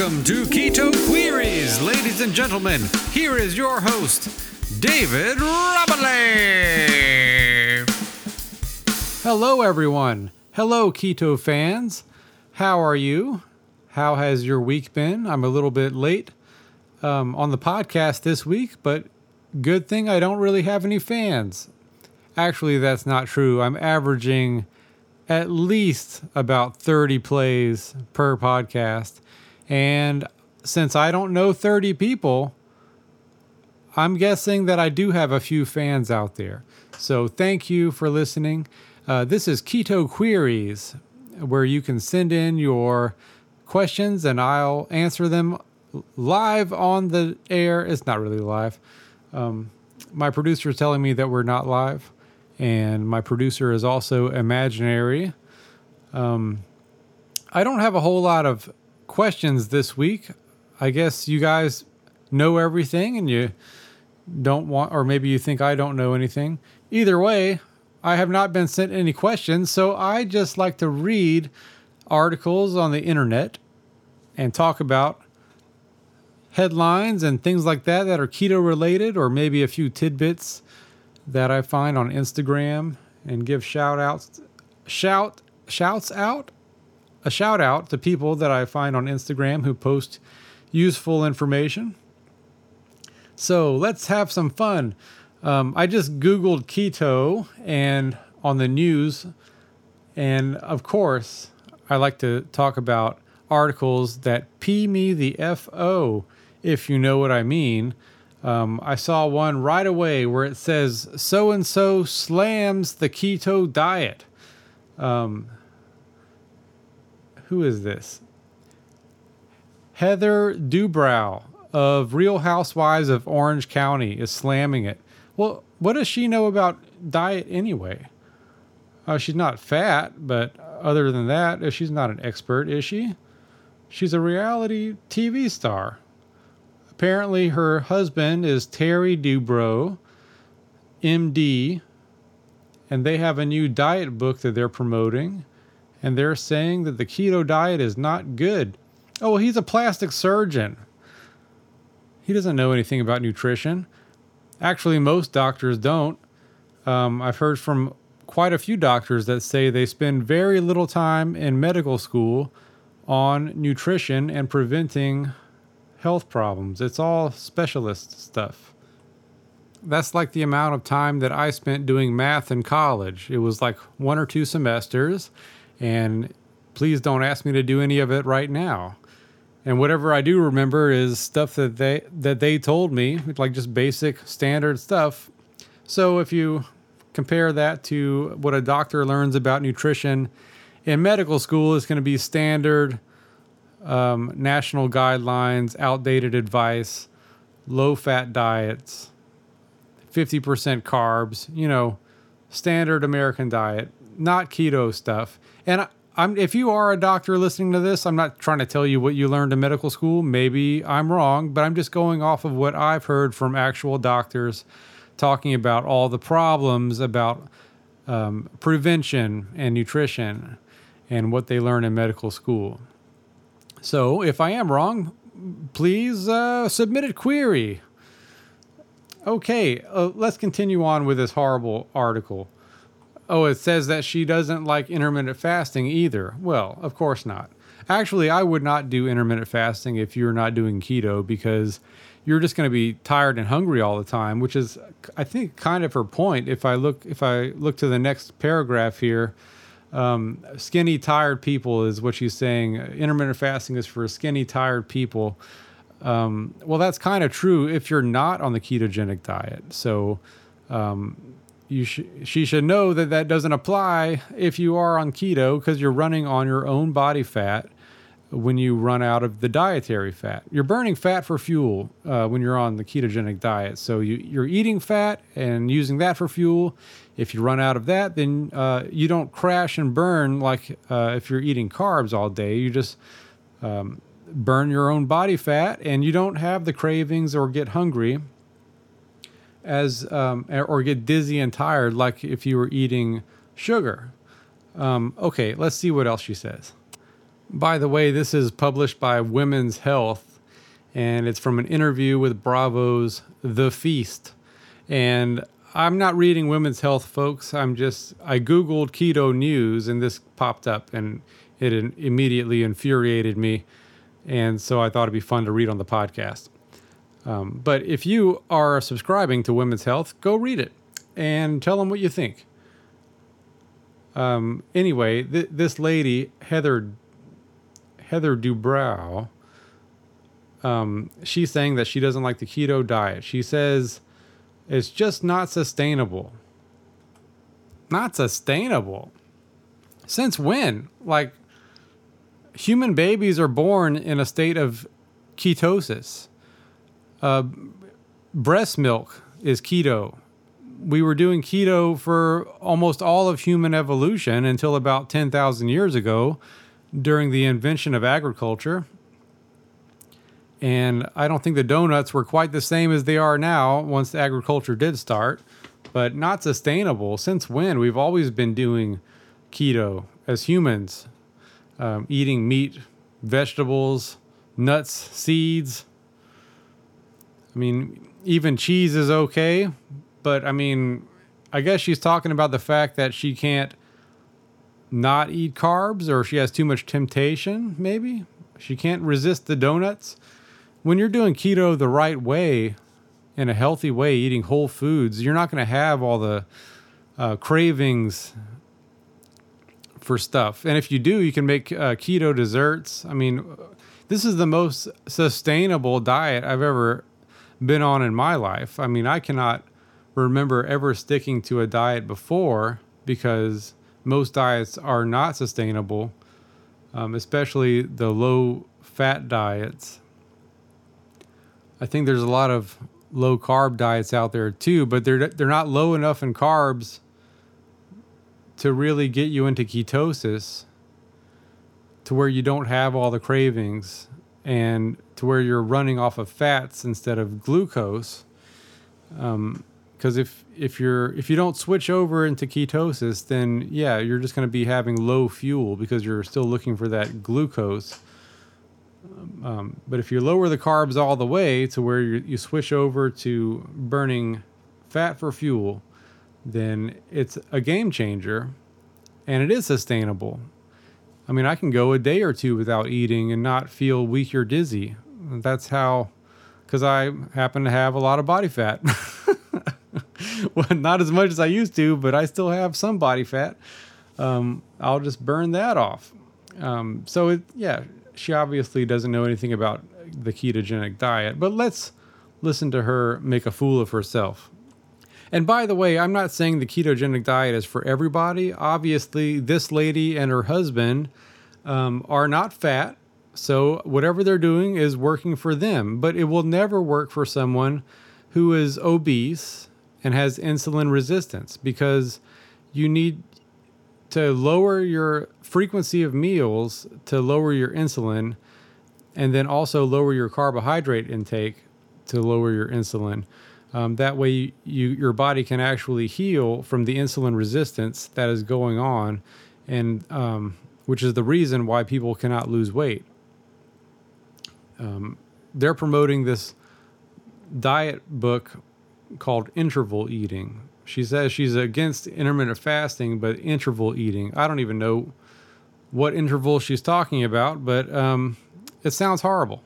Welcome to Keto Queries, ladies and gentlemen. Here is your host, David Rabelais. Hello, everyone. Hello, Keto fans. How are you? How has your week been? I'm a little bit late um, on the podcast this week, but good thing I don't really have any fans. Actually, that's not true. I'm averaging at least about 30 plays per podcast. And since I don't know 30 people, I'm guessing that I do have a few fans out there. So thank you for listening. Uh, this is Keto Queries, where you can send in your questions and I'll answer them live on the air. It's not really live. Um, my producer is telling me that we're not live, and my producer is also imaginary. Um, I don't have a whole lot of questions this week. I guess you guys know everything and you don't want, or maybe you think I don't know anything. Either way, I have not been sent any questions, so I just like to read articles on the internet and talk about headlines and things like that that are keto related, or maybe a few tidbits that I find on Instagram and give shout outs, shout shouts out, a shout out to people that I find on Instagram who post useful information. So let's have some fun. Um, I just Googled keto and on the news, and of course, I like to talk about articles that pee me the FO, if you know what I mean. Um, I saw one right away where it says so and so slams the keto diet. Um, who is this? Heather Dubrow of Real Housewives of Orange County is slamming it. Well, what does she know about diet anyway? Uh, she's not fat, but other than that, she's not an expert, is she? She's a reality TV star. Apparently, her husband is Terry Dubrow, MD, and they have a new diet book that they're promoting, and they're saying that the keto diet is not good. Oh, well, he's a plastic surgeon. He doesn't know anything about nutrition. Actually, most doctors don't. Um, I've heard from quite a few doctors that say they spend very little time in medical school on nutrition and preventing health problems. It's all specialist stuff. That's like the amount of time that I spent doing math in college. It was like one or two semesters, and please don't ask me to do any of it right now. And whatever I do remember is stuff that they that they told me, like just basic standard stuff. So if you compare that to what a doctor learns about nutrition in medical school, it's going to be standard um, national guidelines, outdated advice, low fat diets, 50% carbs, you know, standard American diet, not keto stuff. And I, I'm, if you are a doctor listening to this, I'm not trying to tell you what you learned in medical school. Maybe I'm wrong, but I'm just going off of what I've heard from actual doctors talking about all the problems about um, prevention and nutrition and what they learn in medical school. So if I am wrong, please uh, submit a query. Okay, uh, let's continue on with this horrible article. Oh, it says that she doesn't like intermittent fasting either. Well, of course not. Actually, I would not do intermittent fasting if you're not doing keto because you're just going to be tired and hungry all the time, which is I think kind of her point. If I look if I look to the next paragraph here, um, skinny tired people is what she's saying. Intermittent fasting is for skinny tired people. Um, well, that's kind of true if you're not on the ketogenic diet. So um, you sh- she should know that that doesn't apply if you are on keto because you're running on your own body fat when you run out of the dietary fat. You're burning fat for fuel uh, when you're on the ketogenic diet. So you, you're eating fat and using that for fuel. If you run out of that, then uh, you don't crash and burn like uh, if you're eating carbs all day. You just um, burn your own body fat and you don't have the cravings or get hungry as um, or get dizzy and tired like if you were eating sugar. Um, okay, let's see what else she says. By the way, this is published by Women's Health, and it's from an interview with Bravo's The Feast. And I'm not reading Women's Health, folks. I'm just, I Googled keto news, and this popped up, and it immediately infuriated me. And so I thought it'd be fun to read on the podcast. Um, but if you are subscribing to Women's Health, go read it and tell them what you think. Um, anyway, th- this lady, Heather Heather Dubrow, um, she's saying that she doesn't like the keto diet. She says it's just not sustainable. Not sustainable. Since when? Like, human babies are born in a state of ketosis. Uh, breast milk is keto. We were doing keto for almost all of human evolution until about 10,000 years ago during the invention of agriculture. And I don't think the donuts were quite the same as they are now once agriculture did start, but not sustainable. Since when? We've always been doing keto as humans, um, eating meat, vegetables, nuts, seeds. I mean, even cheese is okay, but I mean, I guess she's talking about the fact that she can't not eat carbs or she has too much temptation, maybe. She can't resist the donuts. When you're doing keto the right way, in a healthy way, eating whole foods, you're not going to have all the uh, cravings for stuff. And if you do, you can make uh, keto desserts. I mean, this is the most sustainable diet I've ever been on in my life. I mean, I cannot remember ever sticking to a diet before because most diets are not sustainable, um, especially the low fat diets. I think there's a lot of low carb diets out there too, but they're they're not low enough in carbs to really get you into ketosis to where you don't have all the cravings and to where you're running off of fats instead of glucose. Um, because if if you're if you don't switch over into ketosis then yeah you're just going to be having low fuel because you're still looking for that glucose um, but if you lower the carbs all the way to where you, you switch over to burning fat for fuel then it's a game changer and it is sustainable i mean i can go a day or two without eating and not feel weak or dizzy that's how because i happen to have a lot of body fat well, not as much as I used to, but I still have some body fat. Um, I'll just burn that off. Um, so it, yeah, she obviously doesn't know anything about the ketogenic diet, but let's listen to her make a fool of herself. And by the way, I'm not saying the ketogenic diet is for everybody. Obviously, this lady and her husband um, are not fat. So whatever they're doing is working for them, but it will never work for someone who is obese and has insulin resistance because you need to lower your frequency of meals to lower your insulin and then also lower your carbohydrate intake to lower your insulin. Um, that way, you, your body can actually heal from the insulin resistance that is going on, and um, which is the reason why people cannot lose weight. Um, they're promoting this diet book called interval eating. She says she's against intermittent fasting, but interval eating. I don't even know what interval she's talking about, but um, it sounds horrible.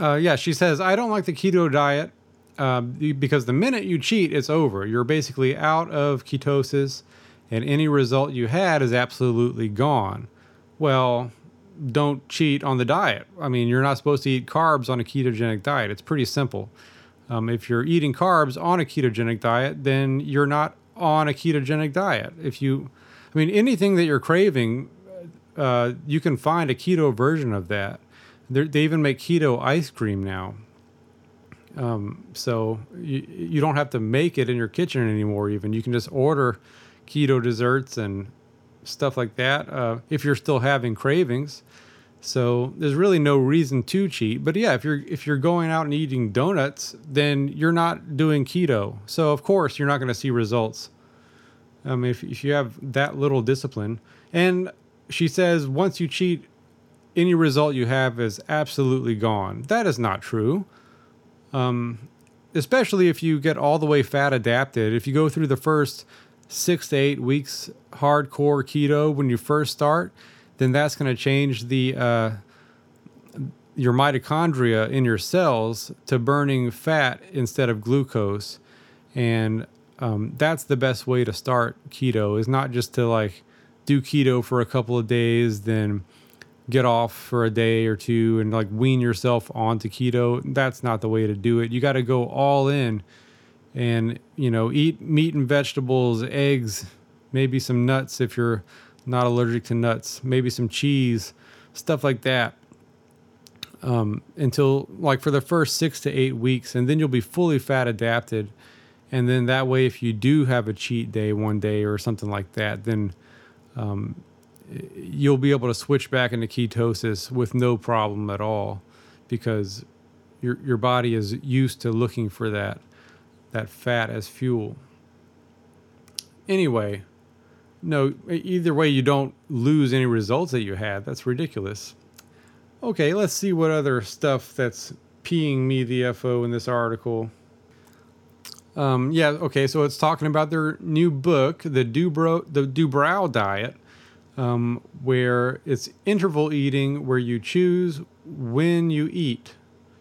Uh, yeah, she says, I don't like the keto diet uh, because the minute you cheat, it's over. You're basically out of ketosis, and any result you had is absolutely gone. Well, don't cheat on the diet. I mean, you're not supposed to eat carbs on a ketogenic diet. It's pretty simple. Um, if you're eating carbs on a ketogenic diet, then you're not on a ketogenic diet. If you, I mean, anything that you're craving, uh, you can find a keto version of that. They're, they even make keto ice cream now. Um, so you, you don't have to make it in your kitchen anymore. Even you can just order keto desserts and stuff like that uh, if you're still having cravings. So there's really no reason to cheat. But yeah, if you're if you're going out and eating donuts, then you're not doing keto. So of course you're not going to see results. Um, if if you have that little discipline, and she says once you cheat, any result you have is absolutely gone. That is not true. Um, especially if you get all the way fat adapted. If you go through the first six to eight weeks hardcore keto when you first start, then that's going to change the uh, your mitochondria in your cells to burning fat instead of glucose, and um, that's the best way to start keto. Is not just to like do keto for a couple of days, then get off for a day or two and like wean yourself onto keto. That's not the way to do it. You got to go all in and, you know, eat meat and vegetables, eggs, maybe some nuts if you're not allergic to nuts, maybe some cheese, stuff like that. Um, until like for the first six to eight weeks, and then you'll be fully fat adapted. And then that way, if you do have a cheat day one day or something like that, then um, you'll be able to switch back into ketosis with no problem at all because your your body is used to looking for that that fat as fuel. Anyway, no, either way you don't lose any results that you had. That's ridiculous. Okay, let's see what other stuff that's peeing me the FO in this article. Um, yeah, okay, so it's talking about their new book, the Dubrow the Dubrow diet um, where it's interval eating, where you choose when you eat,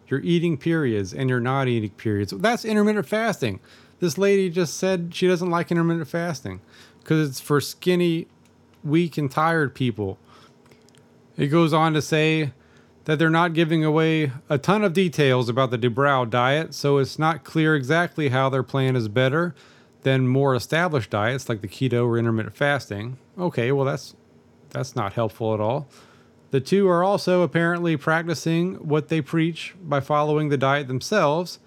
your eating periods and your not eating periods. That's intermittent fasting. This lady just said she doesn't like intermittent fasting because it's for skinny, weak, and tired people. It goes on to say that they're not giving away a ton of details about the Dubrow diet, so it's not clear exactly how their plan is better than more established diets like the keto or intermittent fasting. Okay, well that's that's not helpful at all. The two are also apparently practicing what they preach by following the diet themselves.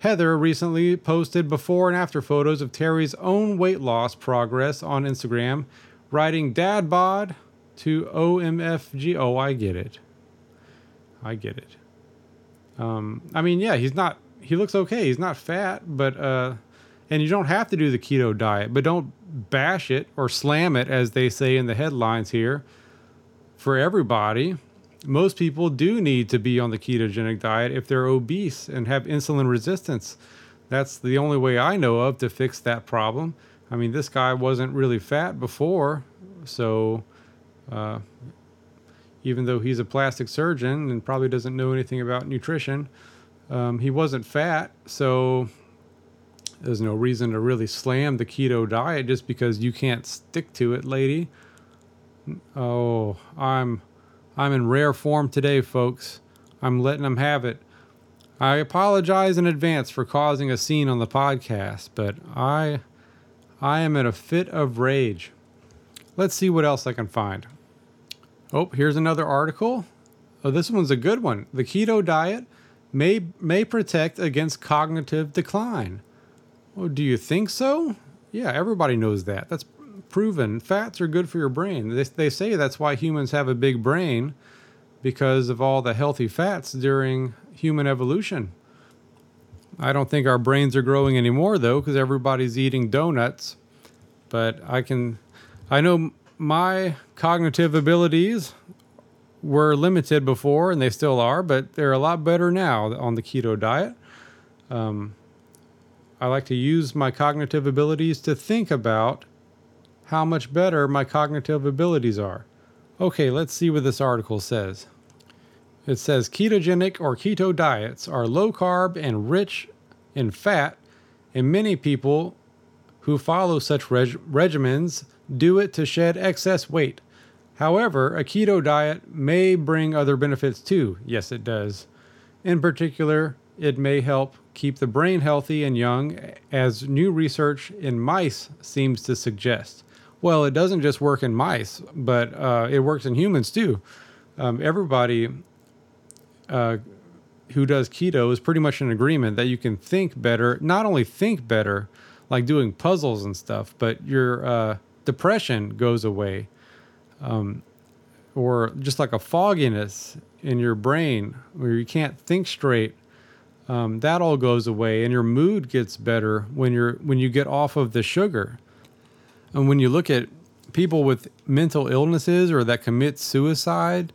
Heather recently posted before and after photos of Terry's own weight loss progress on Instagram, writing dad bod to OMFG. Oh, I get it. I get it. Um, I mean, yeah, he's not, he looks okay. He's not fat, but, uh, and you don't have to do the keto diet, but don't bash it or slam it, as they say in the headlines here, for everybody. Most people do need to be on the ketogenic diet if they're obese and have insulin resistance. That's the only way I know of to fix that problem. I mean, this guy wasn't really fat before, so uh, even though he's a plastic surgeon and probably doesn't know anything about nutrition, um, he wasn't fat. So there's no reason to really slam the keto diet just because you can't stick to it, lady. Oh, I'm I'm in rare form today, folks. I'm letting them have it. I apologize in advance for causing a scene on the podcast, but I I am in a fit of rage. Let's see what else I can find. Oh, here's another article. Oh, this one's a good one. The keto diet may may protect against cognitive decline. Oh, do you think so? Yeah, everybody knows that. That's proven. Fats are good for your brain. They, they say that's why humans have a big brain because of all the healthy fats during human evolution. I don't think our brains are growing anymore though because everybody's eating donuts. But I can I know my cognitive abilities were limited before and they still are, but they're a lot better now on the keto diet. Um, I like to use my cognitive abilities to think about how much better my cognitive abilities are. Okay, let's see what this article says. It says ketogenic or keto diets are low carb and rich in fat, and many people who follow such reg- regimens do it to shed excess weight. However, a keto diet may bring other benefits too. Yes, it does. In particular, it may help keep the brain healthy and young, as new research in mice seems to suggest. Well, it doesn't just work in mice, but uh, it works in humans too. Um, everybody uh, who does keto is pretty much in agreement that you can think better, not only think better, like doing puzzles and stuff, but your uh, depression goes away. Um, or just like a fogginess in your brain where you can't think straight um, that all goes away and your mood gets better when you're when you get off of the sugar and when you look at people with mental illnesses or that commit suicide,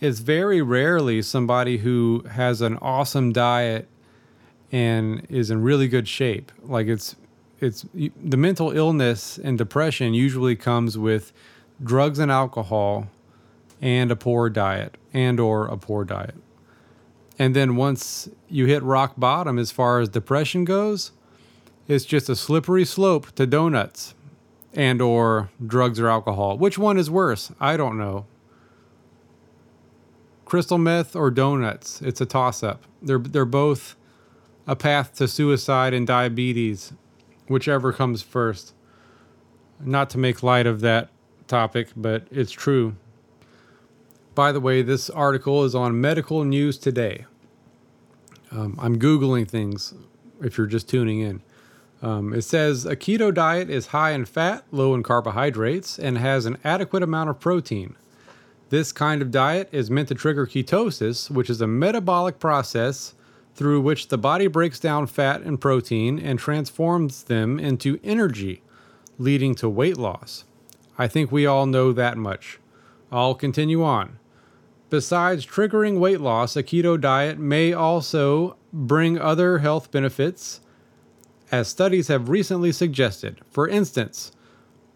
it's very rarely somebody who has an awesome diet and is in really good shape. Like it's it's the mental illness and depression usually comes with drugs and alcohol and a poor diet and or a poor diet. And then once you hit rock bottom as far as depression goes, it's just a slippery slope to donuts and or drugs or alcohol. Which one is worse? I don't know. Crystal meth or donuts? It's a toss up. They're they're both a path to suicide and diabetes, whichever comes first. Not to make light of that topic, but it's true. By the way, this article is on Medical News Today. Um, I'm Googling things if you're just tuning in. Um, it says a keto diet is high in fat, low in carbohydrates, and has an adequate amount of protein. This kind of diet is meant to trigger ketosis, which is a metabolic process through which the body breaks down fat and protein and transforms them into energy, leading to weight loss. I think we all know that much. I'll continue on. Besides triggering weight loss, a keto diet may also bring other health benefits as studies have recently suggested. For instance,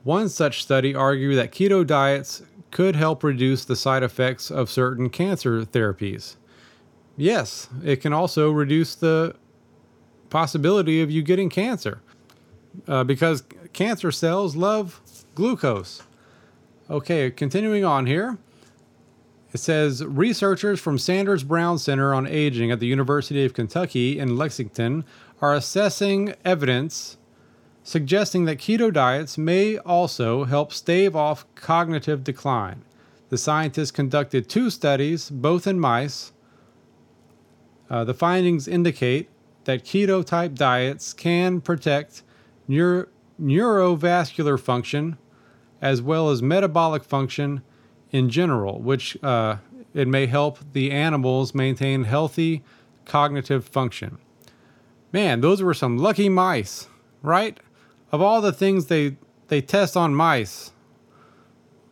one such study argued that keto diets could help reduce the side effects of certain cancer therapies. Yes, it can also reduce the possibility of you getting cancer uh, because cancer cells love glucose. Okay, continuing on here. It says researchers from Sanders Brown Center on Aging at the University of Kentucky in Lexington are assessing evidence suggesting that keto diets may also help stave off cognitive decline. The scientists conducted two studies, both in mice. Uh, the findings indicate that keto type diets can protect neuro- neurovascular function as well as metabolic function in general, which uh, it may help the animals maintain healthy cognitive function. Man, those were some lucky mice, right? Of all the things they they test on mice,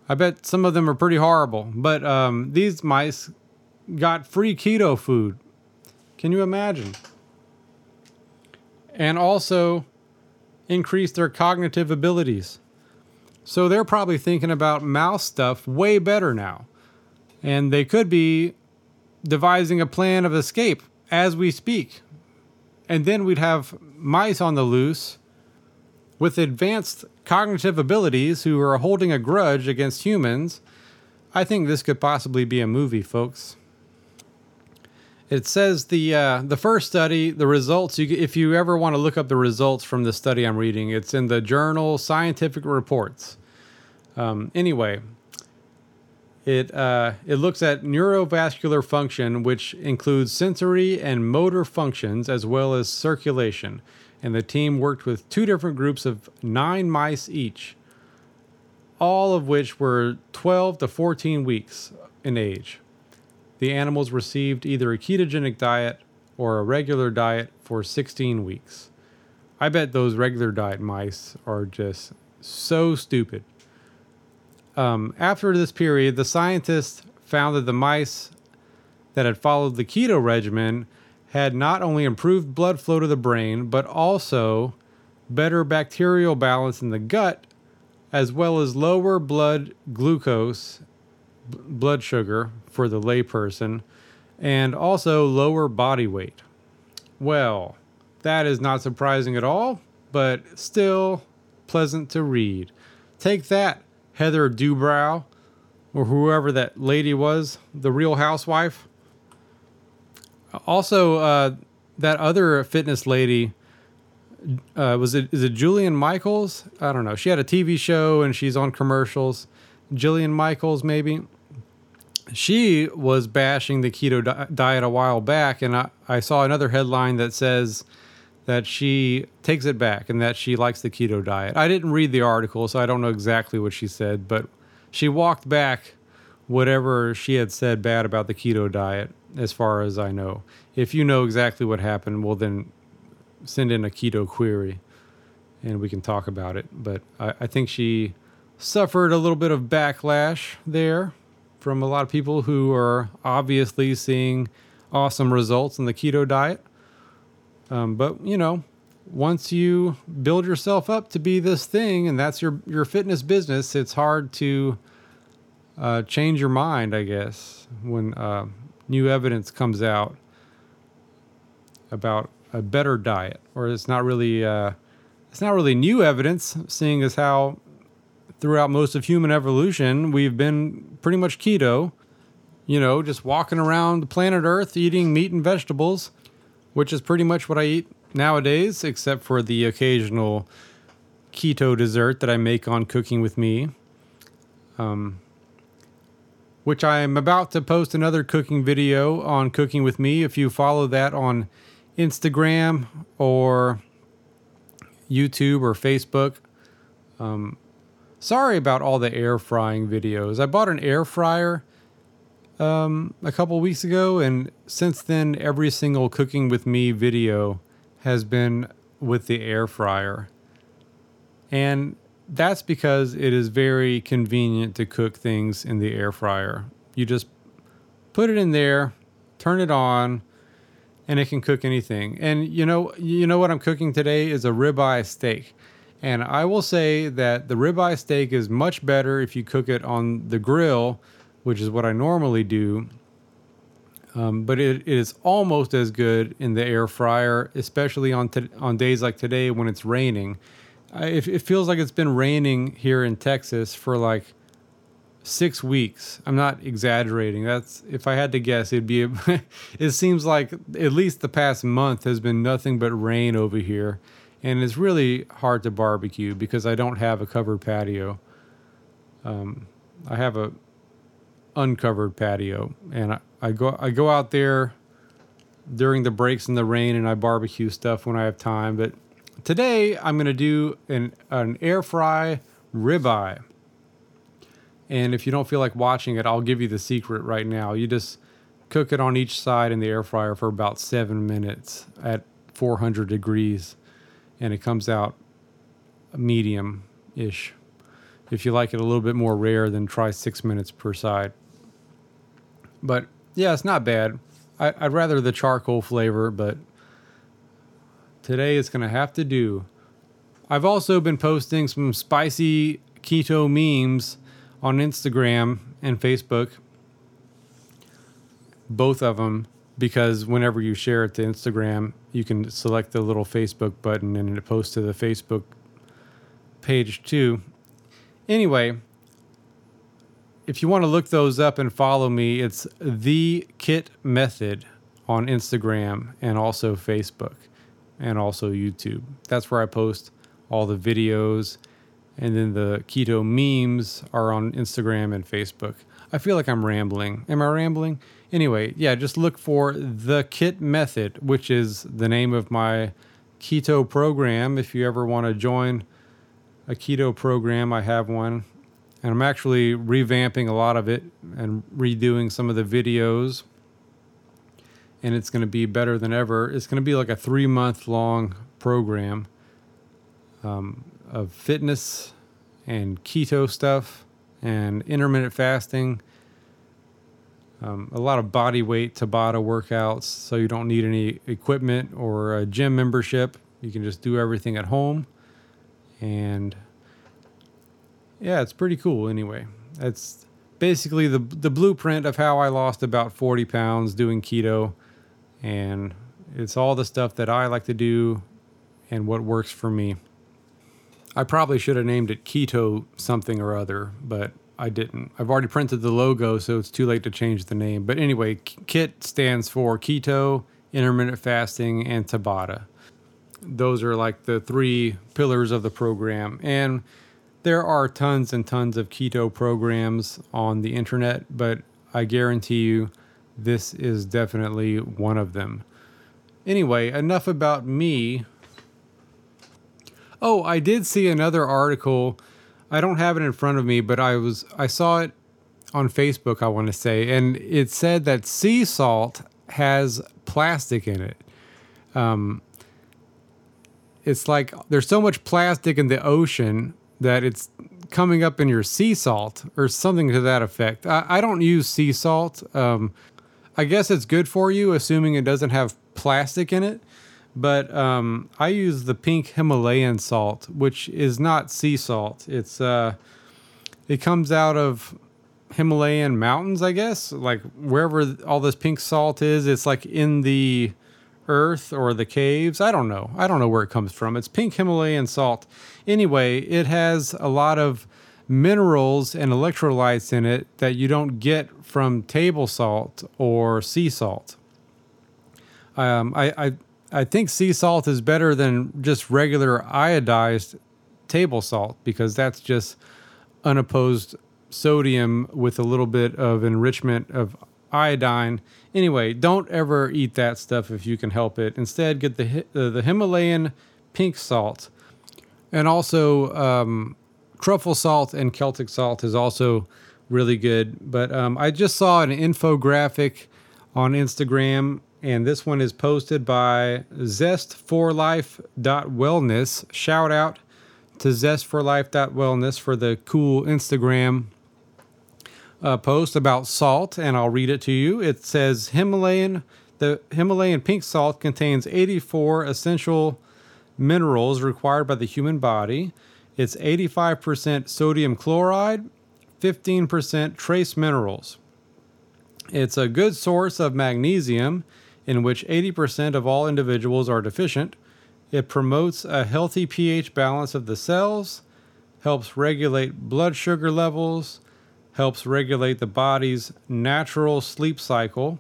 I bet some of them are pretty horrible. But um, these mice got free keto food. Can you imagine? And also increased their cognitive abilities. So they're probably thinking about mouse stuff way better now. And they could be devising a plan of escape as we speak. And then we'd have mice on the loose with advanced cognitive abilities who are holding a grudge against humans. I think this could possibly be a movie, folks. It says the uh, the first study, the results. You, if you ever want to look up the results from the study I'm reading, it's in the journal Scientific Reports. Um, anyway, it uh, it looks at neurovascular function, which includes sensory and motor functions as well as circulation. And the team worked with two different groups of nine mice each, all of which were 12 to 14 weeks in age the animals received either a ketogenic diet or a regular diet for 16 weeks. I bet those regular diet mice are just so stupid. Um, after this period, the scientists found that the mice that had followed the keto regimen had not only improved blood flow to the brain, but also better bacterial balance in the gut, as well as lower blood glucose blood sugar for the layperson and also lower body weight. Well, that is not surprising at all, but still pleasant to read. Take that, Heather Dubrow, or whoever that lady was, the real housewife. Also, uh, that other fitness lady, uh, was it is it Julian Michaels? I don't know. She had a TV show and she's on commercials. Jillian Michaels, maybe she was bashing the keto di- diet a while back, and I, I saw another headline that says that she takes it back and that she likes the keto diet. I didn't read the article, so I don't know exactly what she said, but she walked back whatever she had said bad about the keto diet, as far as I know. If you know exactly what happened, well, then send in a keto query and we can talk about it. But I, I think she suffered a little bit of backlash there from a lot of people who are obviously seeing awesome results in the keto diet. Um, but you know, once you build yourself up to be this thing, and that's your your fitness business, it's hard to uh, change your mind. I guess when uh, new evidence comes out about a better diet, or it's not really uh, it's not really new evidence, seeing as how throughout most of human evolution we've been pretty much keto. You know, just walking around the planet Earth eating meat and vegetables, which is pretty much what I eat nowadays, except for the occasional keto dessert that I make on Cooking with Me. Um, which I am about to post another cooking video on Cooking with Me. If you follow that on Instagram or YouTube or Facebook. Um, sorry about all the air frying videos. I bought an air fryer um, a couple weeks ago, and since then, every single Cooking with Me video has been with the air fryer. And that's because it is very convenient to cook things in the air fryer. You just put it in there, turn it on, and it can cook anything. And you know, you know what I'm cooking today is a ribeye steak. And I will say that the ribeye steak is much better if you cook it on the grill, which is what I normally do. Um, but it, is almost as good in the air fryer, especially on t- on days like today when it's raining. I, it, it feels like it's been raining here in Texas for like six weeks. I'm not exaggerating. That's if I had to guess, it'd be. it seems like at least the past month has been nothing but rain over here, and it's really hard to barbecue because I don't have a covered patio. Um, I have a uncovered patio, and I, I go I go out there during the breaks in the rain, and I barbecue stuff when I have time. But today I'm gonna do an an air fry ribeye. And if you don't feel like watching it, I'll give you the secret right now. You just cook it on each side in the air fryer for about seven minutes at 400 degrees, and it comes out medium ish. If you like it a little bit more rare, then try six minutes per side. But yeah, it's not bad. I, would rather the charcoal flavor, but today it's going to have to do. I've also been posting some spicy keto memes on Instagram and Facebook, both of them, because whenever you share it to Instagram, you can select the little Facebook button and it posts to the Facebook page too. Anyway, if you want to look those up and follow me, it's the Kit Method on Instagram and also Facebook and also YouTube. That's where I post all the videos and then the keto memes are on Instagram and Facebook. I feel like I'm rambling. Am I rambling? Anyway, yeah, just look for the Kit Method, which is the name of my keto program. If you ever want to join a keto program, I have one. And I'm actually revamping a lot of it and redoing some of the videos. And it's going to be better than ever. It's going to be like a three month long program. Um, of fitness and keto stuff and intermittent fasting. Um, a lot of body weight Tabata workouts, so you don't need any equipment or a gym membership. You can just do everything at home. And yeah, it's pretty cool anyway. That's basically the, the blueprint of how I lost about 40 pounds doing keto. And it's all the stuff that I like to do and what works for me. I probably should have named it Keto something or other, but I didn't. I've already printed the logo, so it's too late to change the name. But anyway, KIT stands for Keto, Intermittent Fasting, and Tabata. Those are like the three pillars of the program. And there are tons and tons of keto programs on the internet, but I guarantee you this is definitely one of them. Anyway, enough about me. Oh, I did see another article. I don't have it in front of me, but I was I saw it on Facebook, I want to say, and it said that sea salt has plastic in it. Um, it's like there's so much plastic in the ocean that it's coming up in your sea salt or something to that effect. I, I don't use sea salt. Um, I guess it's good for you, assuming it doesn't have plastic in it. But um, I use the pink Himalayan salt, which is not sea salt. It's uh, it comes out of Himalayan mountains, I guess. Like wherever all this pink salt is, it's like in the earth or the caves. I don't know. I don't know where it comes from. It's pink Himalayan salt. Anyway, it has a lot of minerals and electrolytes in it that you don't get from table salt or sea salt. Um, I, I I think sea salt is better than just regular iodized table salt because that's just unopposed sodium with a little bit of enrichment of iodine. Anyway, don't ever eat that stuff if you can help it. Instead, get the uh, the Himalayan pink salt, and also um, truffle salt and Celtic salt is also really good. But um, I just saw an infographic on Instagram, and this one is posted by zestforlife.wellness. Shout out to zestforlife.wellness for the cool Instagram uh, post about salt, and I'll read it to you. It says Himalayan, the Himalayan pink salt contains 84 essential minerals required by the human body. It's 85% sodium chloride, 15% trace minerals. It's a good source of magnesium, in which 80% of all individuals are deficient. It promotes a healthy pH balance of the cells, helps regulate blood sugar levels, helps regulate the body's natural sleep cycle.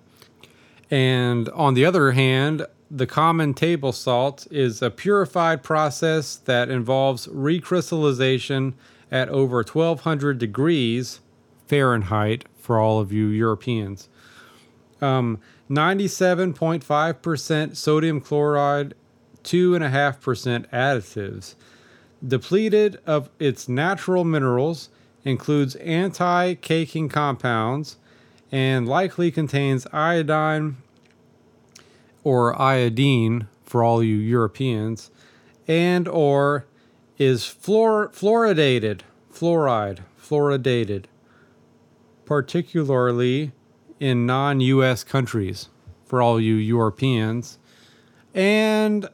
And on the other hand, the common table salt is a purified process that involves recrystallization at over 1200 degrees Fahrenheit for all of you Europeans. Um, 97.5% sodium chloride, 2.5% additives. Depleted of its natural minerals, includes anti caking compounds, and likely contains iodine or iodine for all you Europeans, and or is fluor- fluoridated, fluoride, fluoridated, particularly in non-US countries for all you Europeans. And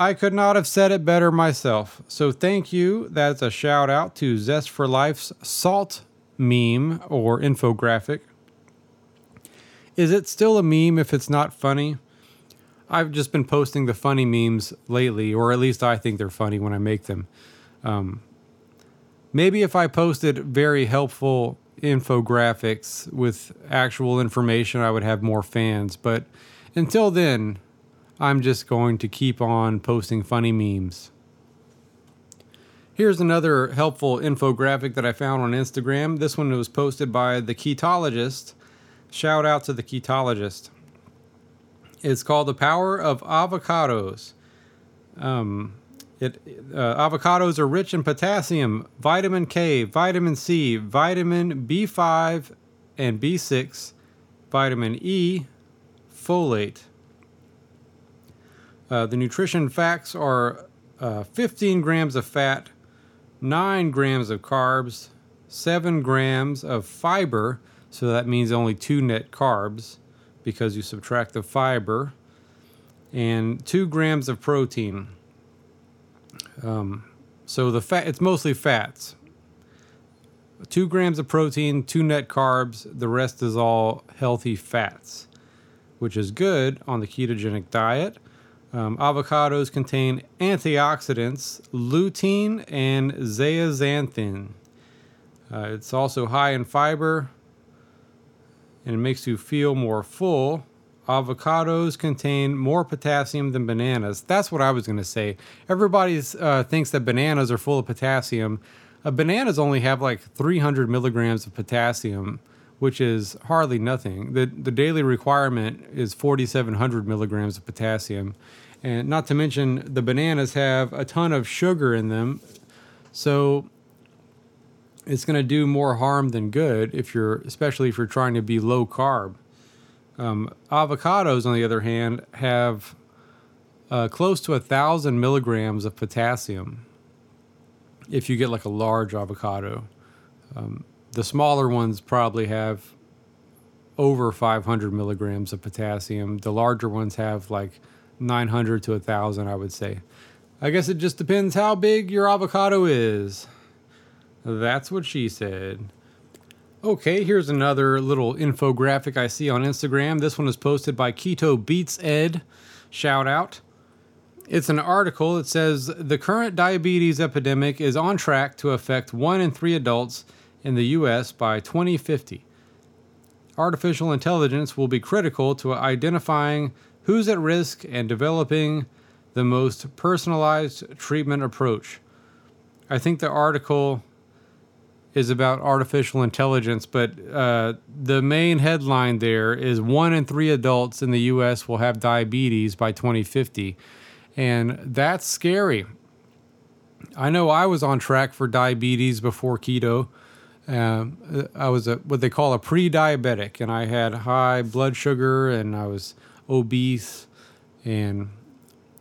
I could not have said it better myself. So thank you. That's a shout out to Zest for Life's salt meme or infographic. Is it still a meme if it's not funny? I've just been posting the funny memes lately, or at least I think they're funny when I make them. Um, maybe if I posted very helpful infographics with actual information, I would have more fans. But until then, I'm just going to keep on posting funny memes. Here's another helpful infographic that I found on Instagram. This one was posted by the Ketologist. Shout out to the Ketologist. It's called The Power of Avocados. Um, it, uh, avocados are rich in potassium, vitamin K, vitamin C, vitamin B5 and B6, vitamin E, folate. Uh, the nutrition facts are uh, 15 grams of fat, 9 grams of carbs, 7 grams of fiber, so that means only 2 net carbs because you subtract the fiber, and 2 grams of protein. Um, so the fat, it's mostly fats. 2 grams of protein, 2 net carbs, the rest is all healthy fats, which is good on the ketogenic diet. Um, avocados contain antioxidants, lutein, and zeaxanthin. Uh, it's also high in fiber and it makes you feel more full. Avocados contain more potassium than bananas. That's what I was going to say. Everybody uh, thinks that bananas are full of potassium. Uh, bananas only have like 300 milligrams of potassium, which is hardly nothing. The, the daily requirement is 4,700 milligrams of potassium. And not to mention, the bananas have a ton of sugar in them. So it's going to do more harm than good if you're, especially if you're trying to be low carb. Um, avocados, on the other hand, have uh, close to a thousand milligrams of potassium. if you get like a large avocado. Um, the smaller ones probably have over 500 milligrams of potassium. The larger ones have like 900 to 1,000, I would say. I guess it just depends how big your avocado is. That's what she said. Okay, here's another little infographic I see on Instagram. This one is posted by Keto Beats Ed. Shout out. It's an article that says the current diabetes epidemic is on track to affect one in three adults in the U.S. by 2050. Artificial intelligence will be critical to identifying who's at risk and developing the most personalized treatment approach. I think the article is about artificial intelligence, but uh, the main headline there is one in three adults in the U.S. will have diabetes by 2050, and that's scary. I know I was on track for diabetes before keto. Um, I was a, what they call a pre-diabetic, and I had high blood sugar, and I was obese, and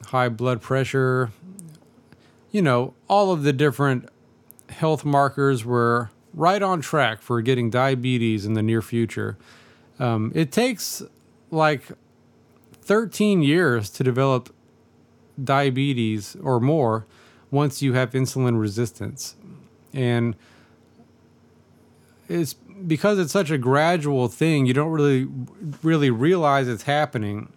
high blood pressure. You know, all of the different health markers were right on track for getting diabetes in the near future. Um, it takes like 13 years to develop diabetes or more once you have insulin resistance. And it's because it's such a gradual thing, you don't really really realize it's happening.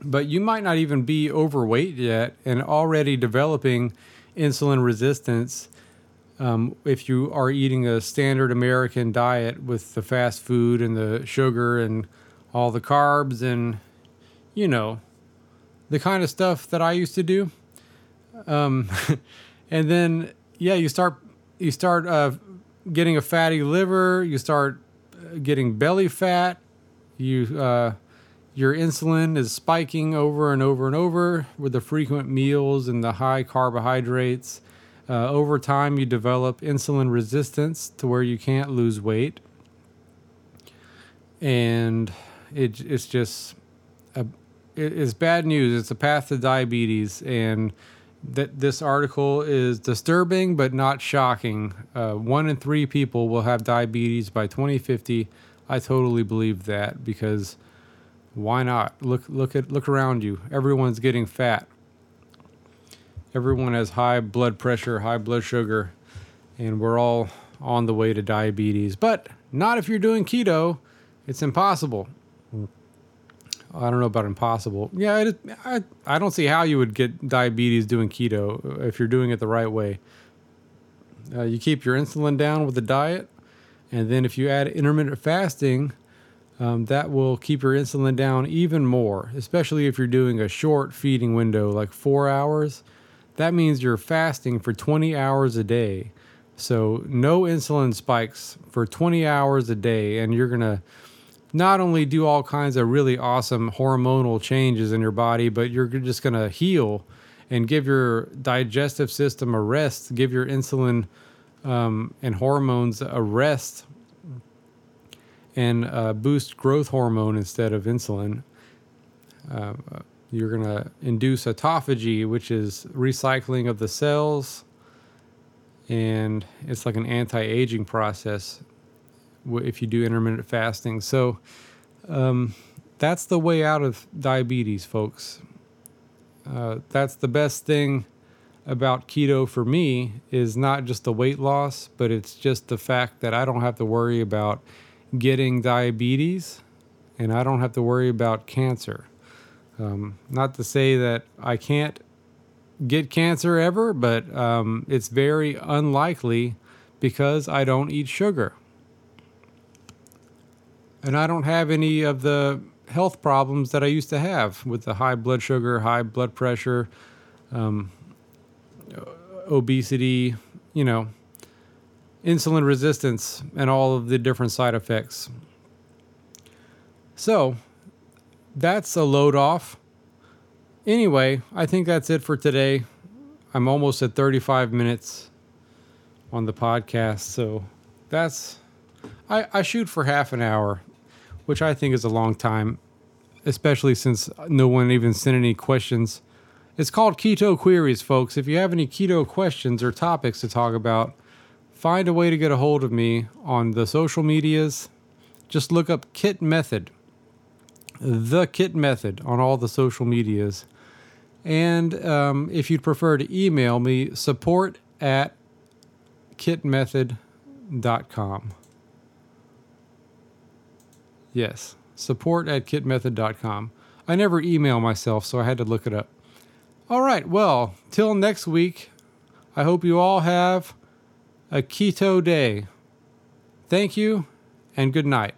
But you might not even be overweight yet and already developing insulin resistance um, if you are eating a standard American diet with the fast food and the sugar and all the carbs and, you know, the kind of stuff that I used to do. Um, and then, yeah, you start you start uh, getting a fatty liver. You start uh, getting belly fat. You uh, your insulin is spiking over and over and over with the frequent meals and the high carbohydrates uh, over time, you develop insulin resistance to where you can't lose weight, and it, it's just a, it, it's bad news. It's a path to diabetes, and that this article is disturbing but not shocking. Uh, one in three people will have diabetes by 2050. I totally believe that because why not? Look look at look around you. Everyone's getting fat everyone has high blood pressure, high blood sugar, and we're all on the way to diabetes. But not if you're doing keto. It's impossible. I don't know about impossible. Yeah, it, I, I don't see how you would get diabetes doing keto if you're doing it the right way. Uh, you keep your insulin down with the diet, and then if you add intermittent fasting, um, that will keep your insulin down even more, especially if you're doing a short feeding window, like four hours that means you're fasting for 20 hours a day. So, no insulin spikes for 20 hours a day, and you're to not only do all kinds of really awesome hormonal changes in your body, but you're just to heal and give your digestive system a rest, give your insulin um, and hormones a rest, and uh, boost growth hormone instead of insulin. Uh, you're going to induce autophagy, which is recycling of the cells, and it's like an anti aging process if you do intermittent fasting. So, um, that's the way out of diabetes, folks. Uh, that's the best thing about keto for me is not just the weight loss, but it's just the fact that I don't have to worry about getting diabetes and I don't have to worry about cancer. Um, not to say that I can't get cancer ever, but um, it's very unlikely because I don't eat sugar. And I don't have any of the health problems that I used to have with the high blood sugar, high blood pressure, um, obesity, you know, insulin resistance, and all of the different side effects. So, that's a load off. Anyway, I think that's it for today. I'm almost at 35 minutes on the podcast, so that's I, I shoot for half an hour, which I think is a long time, especially since no one even sent any questions It's called Keto Queries, folks. If you have any keto questions or topics to talk about, find a way to get a hold of me on the social medias. Just look up Kit Method, the Kit Method on all the social medias. And um, if you'd prefer to email me, support at kitmethod.com. Yes, support at kitmethod.com. I never email myself, so I had to look it up. All right, well, till next week, I hope you all have a keto day. Thank you and good night.